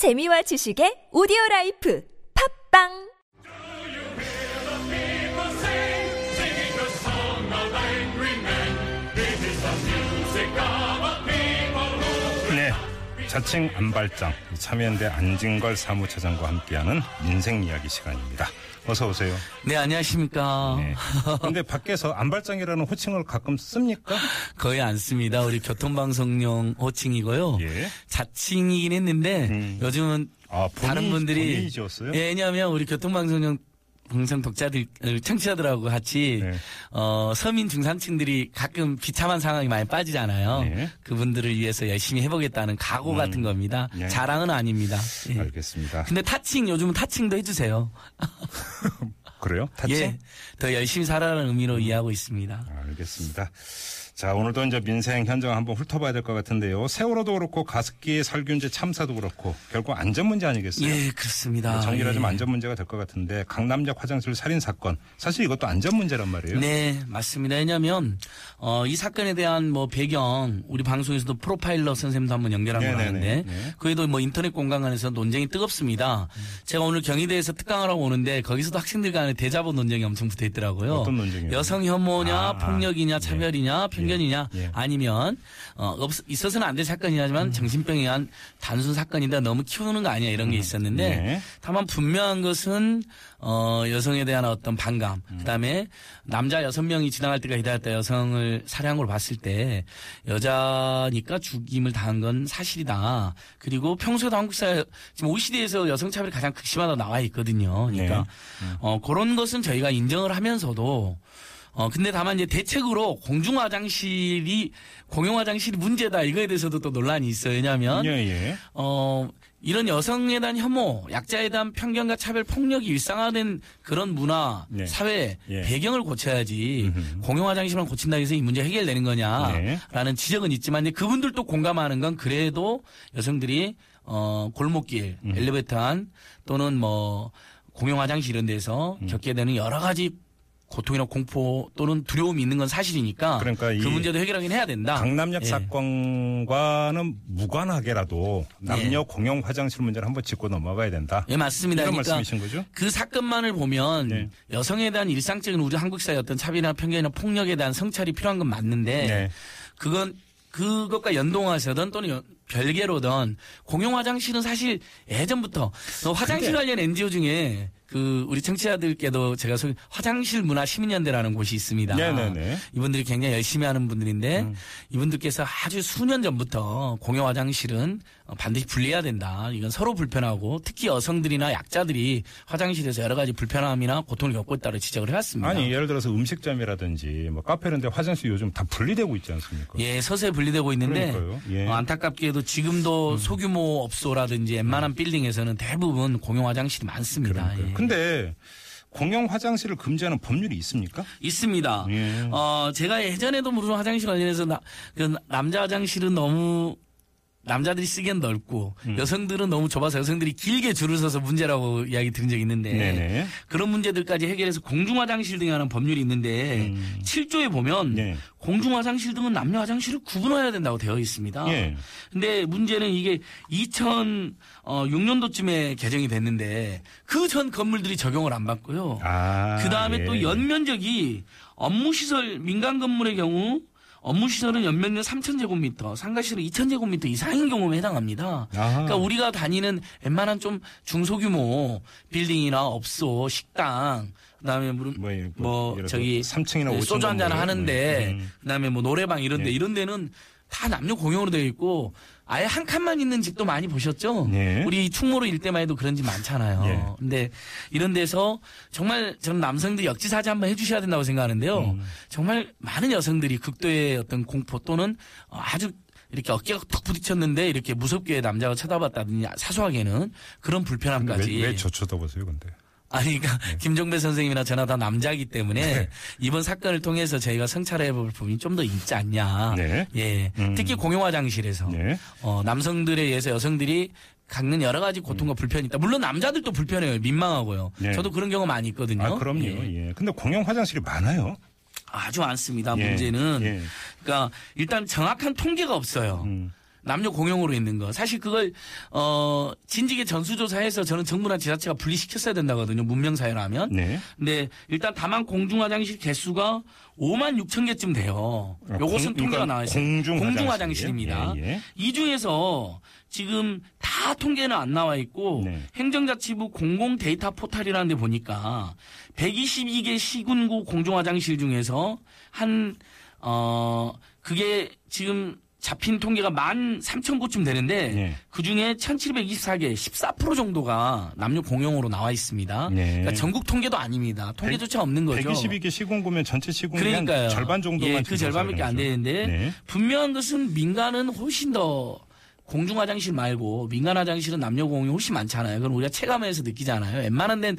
재미와 지식의 오디오 life. 팟빵 자칭 안발장 참여연대 안진걸 사무처장과 함께하는 민생 이야기 시간입니다. 어서 오세요. 네, 안녕하십니까. 네. 근데 밖에서 안발장이라는 호칭을 가끔 씁니까? 거의 안 씁니다. 우리 교통방송용 호칭이고요. 예. 자칭이긴 했는데 음. 요즘은 아, 다른 분들이? 예, 왜냐하면 우리 교통방송용 방송 독자들, 어, 청취자들하고 같이 네. 어, 서민 중산층들이 가끔 비참한 상황이 많이 빠지잖아요. 네. 그분들을 위해서 열심히 해보겠다는 각오 같은 겁니다. 네. 자랑은 아닙니다. 예. 알겠습니다. 근데 타칭 요즘은 타칭도 해주세요. 그래요? 타칭? 예, 더 열심히 살아라는 의미로 이해하고 있습니다. 알겠습니다. 자, 오늘도 이제 민생 현장 한번 훑어봐야 될 것 같은데요. 세월호도 그렇고 가습기 살균제 참사도 그렇고 결국 안전 문제 아니겠어요? 예, 그렇습니다. 정리를 하자면 예. 안전 문제가 될 것 같은데 강남역 화장실 살인 사건 사실 이것도 안전 문제란 말이에요. 네, 맞습니다. 왜냐하면 어, 이 사건에 대한 뭐 배경 우리 방송에서도 프로파일러 선생님도 한번 연결한 걸 네네네. 아는데 네. 그에도 뭐 인터넷 공간에서 논쟁이 뜨겁습니다. 제가 오늘 경희대에서 특강을 하고 오는데 거기서도 학생들 간에 대자보 논쟁이 엄청 붙어 있더라고요. 어떤 논쟁이요? 여성 혐오냐, 아, 폭력이냐, 차별이냐, 편견이냐, 예. 예. 아니면 어, 없, 있어서는 안 될 사건이지만 음. 정신병에 의한 단순 사건이다 너무 키우는 거 아니야 이런 게 있었는데 네. 다만 분명한 것은 어, 여성에 대한 어떤 반감, 음. 그다음에 남자 여섯 명이 지나갈 때가 기다렸다 여성을 살해한 걸 봤을 때 여자니까 죽임을 당한 건 사실이다. 그리고 평소에도 한국 사회 지금 OECD에서 여성 차별이 가장 극심하다고 나와 있거든요. 그러니까 네. 어, 그런 것은 저희가 인정을 하면서도 어, 근데 다만 이제 대책으로 공중 화장실이 공용 화장실이 문제다 이거에 대해서도 또 논란이 있어요. 왜냐하면 예, 예. 어, 이런 여성에 대한 혐오, 약자에 대한 편견과 차별, 폭력이 일상화된 그런 문화, 네. 사회, 예. 배경을 고쳐야지 음흠. 공용 화장실만 고친다고 해서 이 문제 해결되는 거냐라는 네. 지적은 있지만 이제 그분들도 공감하는 건 그래도 여성들이 어, 골목길, 음. 엘리베이터 안 또는 뭐 공용 화장실 이런 데서 음. 겪게 되는 여러 가지 고통이나 공포 또는 두려움이 있는 건 사실이니까 그러니까 이그 문제도 해결하긴 해야 된다. 강남역 예. 사건과는 무관하게라도 남녀 공용 화장실 문제를 한번 짚고 넘어가야 된다. 예, 맞습니다. 이런 그러니까 말씀이신 거죠? 그 사건만을 보면 네. 여성에 대한 일상적인 우리 한국 사회 어떤 차별이나 편견이나 폭력에 대한 성찰이 필요한 건 맞는데 네. 그건 그것과 연동하서든 또는 연- 별개로든 공용 화장실은 사실 예전부터 어, 화장실 관련 NGO 중에 그 우리 청취자들께도 제가 소개 화장실 문화 시민연대라는 곳이 있습니다. 네네네. 이분들이 굉장히 열심히 하는 분들인데 이분들께서 아주 수년 전부터 공용 화장실은 어, 반드시 분리해야 된다. 이건 서로 불편하고 특히 여성들이나 약자들이 화장실에서 여러 가지 불편함이나 고통을 겪고 있다고 지적을 해왔습니다. 아니 예를 들어서 음식점이라든지 뭐 카페 이런 데 화장실 요즘 다 분리되고 있지 않습니까? 예, 서서히 분리되고 있는데 그러니까요. 예. 어, 안타깝게도 지금도 소규모 업소라든지 웬만한 빌딩에서는 대부분 공용 화장실이 많습니다. 예. 근데 공용 화장실을 금지하는 법률이 있습니까? 있습니다. 예. 어, 제가 예전에도 무슨 화장실 관련해서 나, 그 남자 화장실은 너무 남자들이 쓰기엔 넓고 음. 여성들은 너무 좁아서 여성들이 길게 줄을 서서 문제라고 이야기 들은 적이 있는데 네네. 그런 문제들까지 해결해서 공중 화장실 등에 관한 법률이 있는데 음. 7조에 보면 네. 공중 화장실 등은 남녀 화장실을 구분해야 된다고 되어 있습니다. 예. 근데 문제는 이게 2006년도쯤에 개정이 됐는데 그 전 건물들이 적용을 안 받고요. 아. 그 다음에 예. 또 연면적이 업무시설 민간 건물의 경우 업무 시설은 연면적 3,000제곱미터, 상가시설은 2,000제곱미터 이상인 경우에 해당합니다. 아하. 그러니까 우리가 다니는 웬만한 좀 중소규모 빌딩이나 업소, 식당, 그다음에 뭐, 뭐, 예, 뭐 들어 저기 3층이나 5층 소주 한잔. 하는데 음. 그다음에 뭐 노래방 이런데 예. 이런 데는 다 남녀 공용으로 되어 있고 아예 한 칸만 있는 집도 많이 보셨죠? 예. 우리 충무로 일대만 해도 그런 집 많잖아요. 예. 근데 이런 데서 정말 저는 남성들이 역지사지 한번 해주셔야 된다고 생각하는데요. 음. 정말 많은 여성들이 극도의 어떤 공포 또는 아주 이렇게 어깨가 턱 부딪혔는데 이렇게 무섭게 남자가 쳐다봤다든지 사소하게는 그런 불편함까지. 왜, 왜 저 쳐다보세요, 근데? 아니, 그러니까 네. 김종배 선생님이나 저나 다 남자이기 때문에 이번 사건을 통해서 저희가 성찰해 볼 부분이 좀 더 있지 않냐. 네. 예. 음. 특히 공용 화장실에서 네. 어, 남성들에 의해서 여성들이 갖는 여러 가지 고통과 불편이 있다. 물론 남자들도 불편해요. 민망하고요. 네. 저도 그런 경우 많이 있거든요. 아, 그럼요. 예. 예. 근데 공용 화장실이 많아요. 아주 많습니다. 예. 문제는 예. 그러니까 일단 정확한 통계가 없어요. 음. 남녀 공용으로 있는 거. 사실 그걸 어 진지게 전수조사해서 저는 정부나 지자체가 분리시켰어야 된다거든요. 문명사회라면. 네. 근데 일단 다만 공중 화장실 개수가 5만 6천 개쯤 돼요. 요것은 공- 통계가 그러니까 나와 있어요. 공중 화장실이에요? 화장실입니다. 예, 예. 이 중에서 지금 다 통계는 안 나와 있고 네. 행정자치부 공공 데이터 포털이라는 데 보니까 122개 시군구 공중 화장실 중에서 한 어 그게 지금 잡힌 통계가 만 3천 곳쯤 되는데 네. 그 중에 1,724개 14% 정도가 남녀 공용으로 나와 있습니다. 네. 그러니까 전국 통계도 아닙니다. 통계조차 없는 거죠. 122개 시군구면 전체 한 그러니까요. 절반 정도만 예, 그 절반밖에 안 되는데 네. 분명한 것은 민간은 훨씬 더 공중 화장실 말고 민간 화장실은 남녀 공용이 훨씬 많잖아요. 그건 우리가 체감해서 느끼잖아요. 웬만한 데는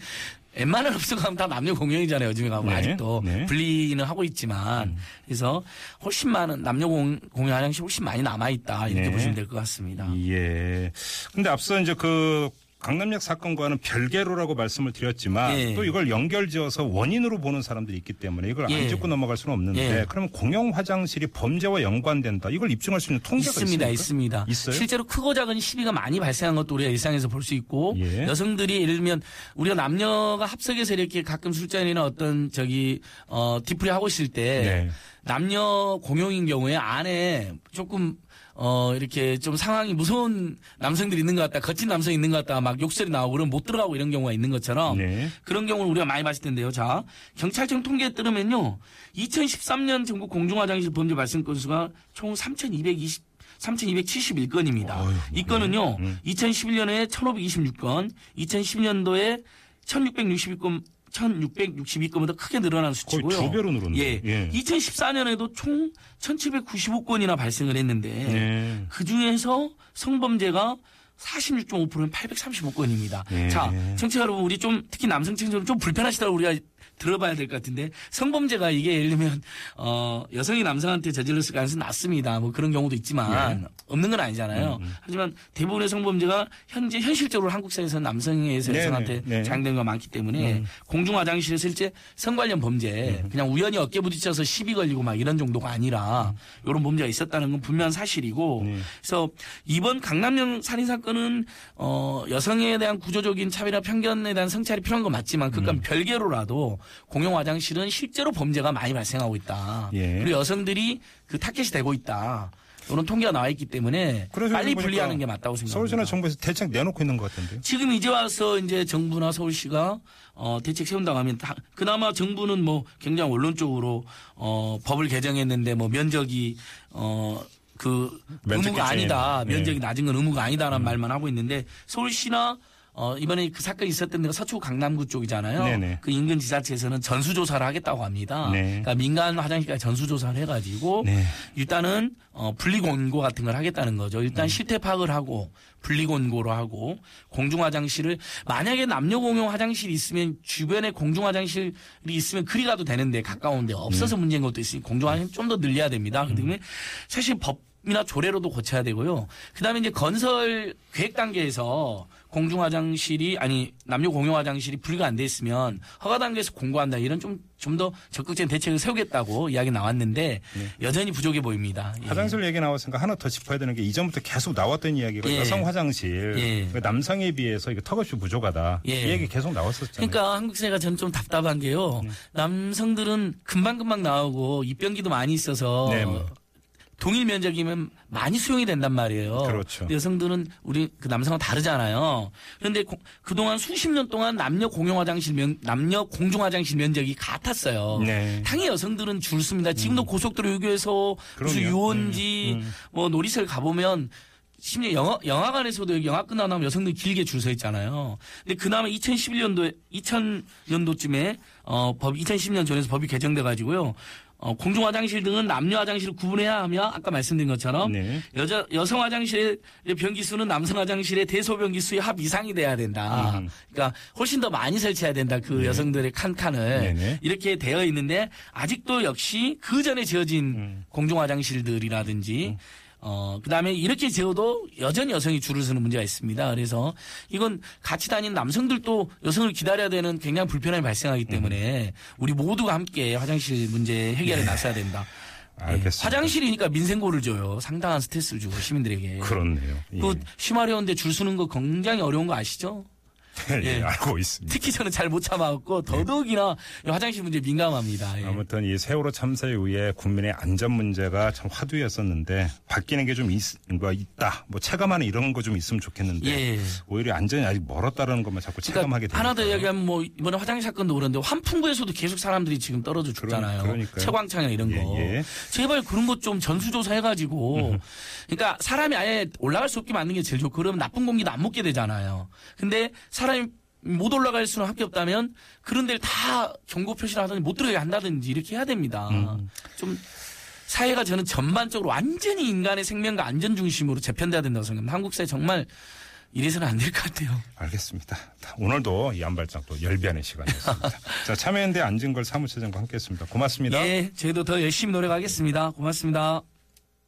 웬만한 업소가 하면 다 남녀 공용이잖아요. 요즘에 가면 네, 아직도 네. 분리는 하고 있지만 그래서 훨씬 많은 남녀 공, 공용 화장실 훨씬 많이 남아 있다 이렇게 네. 보시면 될 것 같습니다. 예. 근데 앞서 이제 그 강남역 사건과는 별개로라고 말씀을 드렸지만 예. 또 이걸 연결지어서 원인으로 보는 사람들이 있기 때문에 이걸 안 예. 짚고 넘어갈 수는 없는데 예. 그러면 공용 화장실이 범죄와 연관된다. 이걸 입증할 수 있는 통계가 있습니다? 있습니다. 있어요? 실제로 크고 작은 시비가 많이 발생한 것도 우리가 일상에서 볼 수 있고 예. 여성들이 예를 들면 우리가 남녀가 합석해서 이렇게 가끔 술자리나 어떤 저기 어 디프리 하고 있을 때 네. 남녀 공용인 경우에 안에 조금 어 이렇게 좀 상황이 무서운 남성들이 있는 것 같다, 거친 남성이 있는 것 같다, 막 욕설이 나오고 그러면 못 들어가고 이런 경우가 있는 것처럼 네. 그런 경우를 우리가 많이 봤을 텐데요. 자, 경찰청 통계에 따르면요. 2013년 전국 공중화장실 범죄 발생 건수가 총 3,220 3,271건입니다. 어휴, 이 건은요, 음. 2011년에 1,526건, 2010년도에 1,662건, 1,662건보다 크게 늘어난 수치고요. 거의 두 배로 늘었네요. 예. 예. 2014년에도 총 1,795건이나 발생을 했는데, 네. 그 중에서 성범죄가 46.5%는 835건입니다. 예. 자, 청취자 여러분, 우리 좀 특히 남성 청취자 좀 불편하시다고 우리가 들어봐야 될 것 같은데 성범죄가 이게 예를 들면 어 여성이 남성한테 저질렀을 가능성이 낮습니다. 뭐 그런 경우도 있지만 없는 건 아니잖아요. 음, 하지만 대부분의 성범죄가 현재 현실적으로 한국 사회에서 남성에서 네네, 여성한테 네. 장된 거 많기 때문에 공중 화장실에서 실제 성 관련 범죄 그냥 우연히 어깨 부딪혀서 시비 걸리고 막 이런 정도가 아니라 이런 범죄가 있었다는 건 분명한 사실이고 네. 그래서 이번 강남역 살인 사건은 어 여성에 대한 구조적인 차별이나 편견에 대한 성찰이 필요한 건 맞지만 그건 음. 별개로라도 공용 화장실은 실제로 범죄가 많이 발생하고 있다. 예. 그리고 여성들이 그 타겟이 되고 있다. 이런 통계가 나와 있기 때문에 빨리 분리하는 게 맞다고 생각합니다. 서울시나 정부에서 대책 내놓고 있는 것 같은데요. 지금 이제 와서 이제 정부나 서울시가 어 대책 세운다고 하면 다 그나마 정부는 뭐 굉장히 원론적으로 어 법을 개정했는데 뭐 면적이 어그 면적 의무가 아니다. 네. 면적이 낮은 건 의무가 아니다라는 말만 하고 있는데 서울시나 어 이번에 그 사건이 있었던 데가 서초 강남구 쪽이잖아요. 네네. 그 인근 지자체에서는 전수조사를 하겠다고 합니다. 네. 그러니까 민간 화장실까지 전수조사를 해가지고 네. 일단은 어 분리곤고 같은 걸 하겠다는 거죠. 음. 일단 실태 파악을 하고 분리곤고로 하고 공중 화장실을 만약에 남녀 공용 화장실이 있으면 주변에 공중 화장실이 있으면 그리 가도 되는데 가까운데 없어서 네. 문제인 것도 있으니 공중 화장실 좀 더 늘려야 됩니다. 음. 그다음에 사실 법 이나 조례로도 고쳐야 되고요. 그다음에 이제 건설 계획 단계에서 공중 화장실이 아니 남녀 공용 화장실이 분리가 안 돼 있으면 허가 단계에서 공고한다 이런 좀 좀 더 적극적인 대책을 세우겠다고 이야기 나왔는데 여전히 부족해 보입니다. 예. 네. 화장실 얘기 나왔으니까 하나 더 짚어야 되는 게 이전부터 계속 나왔던 이야기가 예. 여성 화장실 예. 그 남성에 비해서 이게 턱없이 부족하다. 예. 이 얘기 계속 나왔었잖아요. 그러니까 한국 사회가 저는 좀 답답한 게요. 남성들은 금방 금방 나오고 입변기도 많이 있어서 네, 뭐. 동일 면적이면 많이 수용이 된단 말이에요. 그렇죠. 여성들은 우리 그 남성은 다르잖아요. 그런데 고- 그동안 수십 년 동안 남녀 공용 화장실 면 남녀 공중 화장실 면적이 같았어요. 네. 당연히 여성들은 줄 습니다. 지금도 고속도로 유교에서 무슨. 유원지 음, 음. 뭐 놀이터를 가보면 심지어 영화, 영화관에서도 영화 끝나면 여성들이 길게 줄 서 있잖아요. 근데 그나마 2011년도에, 2000년도쯤에, 어, 법, 2010년 전에서 법이 개정돼 가지고요. 어, 공중 화장실 등은 남녀 화장실을 구분해야 하며 아까 말씀드린 것처럼 네. 여자 여성 화장실의 변기 수는 남성 화장실의 대소 변기 수의 합 이상이 돼야 된다. 음. 그러니까 훨씬 더 많이 설치해야 된다. 그 여성들의 칸칸을 네네. 이렇게 되어 있는데 아직도 역시 그 전에 지어진 음. 공중 화장실들이라든지 어 그 다음에 이렇게 지어도 여전히 여성이 줄을 서는 문제가 있습니다. 그래서 이건 같이 다니는 남성들도 여성을 기다려야 되는 굉장히 불편함이 발생하기 때문에 우리 모두가 함께 화장실 문제 해결에 나서야 된다. 알겠습니다. 화장실이니까 민생고를 줘요. 상당한 스트레스를 주고 시민들에게. 그렇네요. 예. 그 심하려운데 줄 서는 거 굉장히 어려운 거 아시죠? 예, 예. 알고 있습니다. 특히 저는 잘 못 참아갖고 더더욱이나 이 화장실 문제 민감합니다. 예. 아무튼 이 세월호 참사 이후에 국민의 안전 문제가 참 화두였었는데 바뀌는 게 좀 있다. 뭐 체감하는 이런 거 좀 있으면 좋겠는데 예. 오히려 안전이 아직 멀었다는 것만 자꾸 체감하게 그러니까 되니까. 하나 더 이야기하면 뭐 이번에 화장실 사건도 그런데 환풍구에서도 계속 사람들이 지금 떨어져 죽잖아요. 그러니까요. 채광창이나 이런 거. 예, 예. 제발 그런 것 좀 전수조사 해가지고. 그러니까 사람이 아예 올라갈 수 없게 만드는 게 제일 좋고 그러면 나쁜 공기도 안 먹게 되잖아요. 근데 사람이 못 올라갈 수는 밖에 없다면 그런 데를 다 경고 표시를 하든지 못 들어가게 한다든지 이렇게 해야 됩니다. 음. 좀 사회가 저는 전반적으로 완전히 인간의 생명과 안전 중심으로 재편돼야 된다고 생각합니다. 한국 사회 정말 이래서는 안 될 것 같아요. 알겠습니다. 오늘도 이 안발장 또 열비하는 시간이었습니다. 자, 참여연대 안진걸 사무처장과 함께했습니다. 고맙습니다. 예, 저희도 더 열심히 노력하겠습니다. 고맙습니다.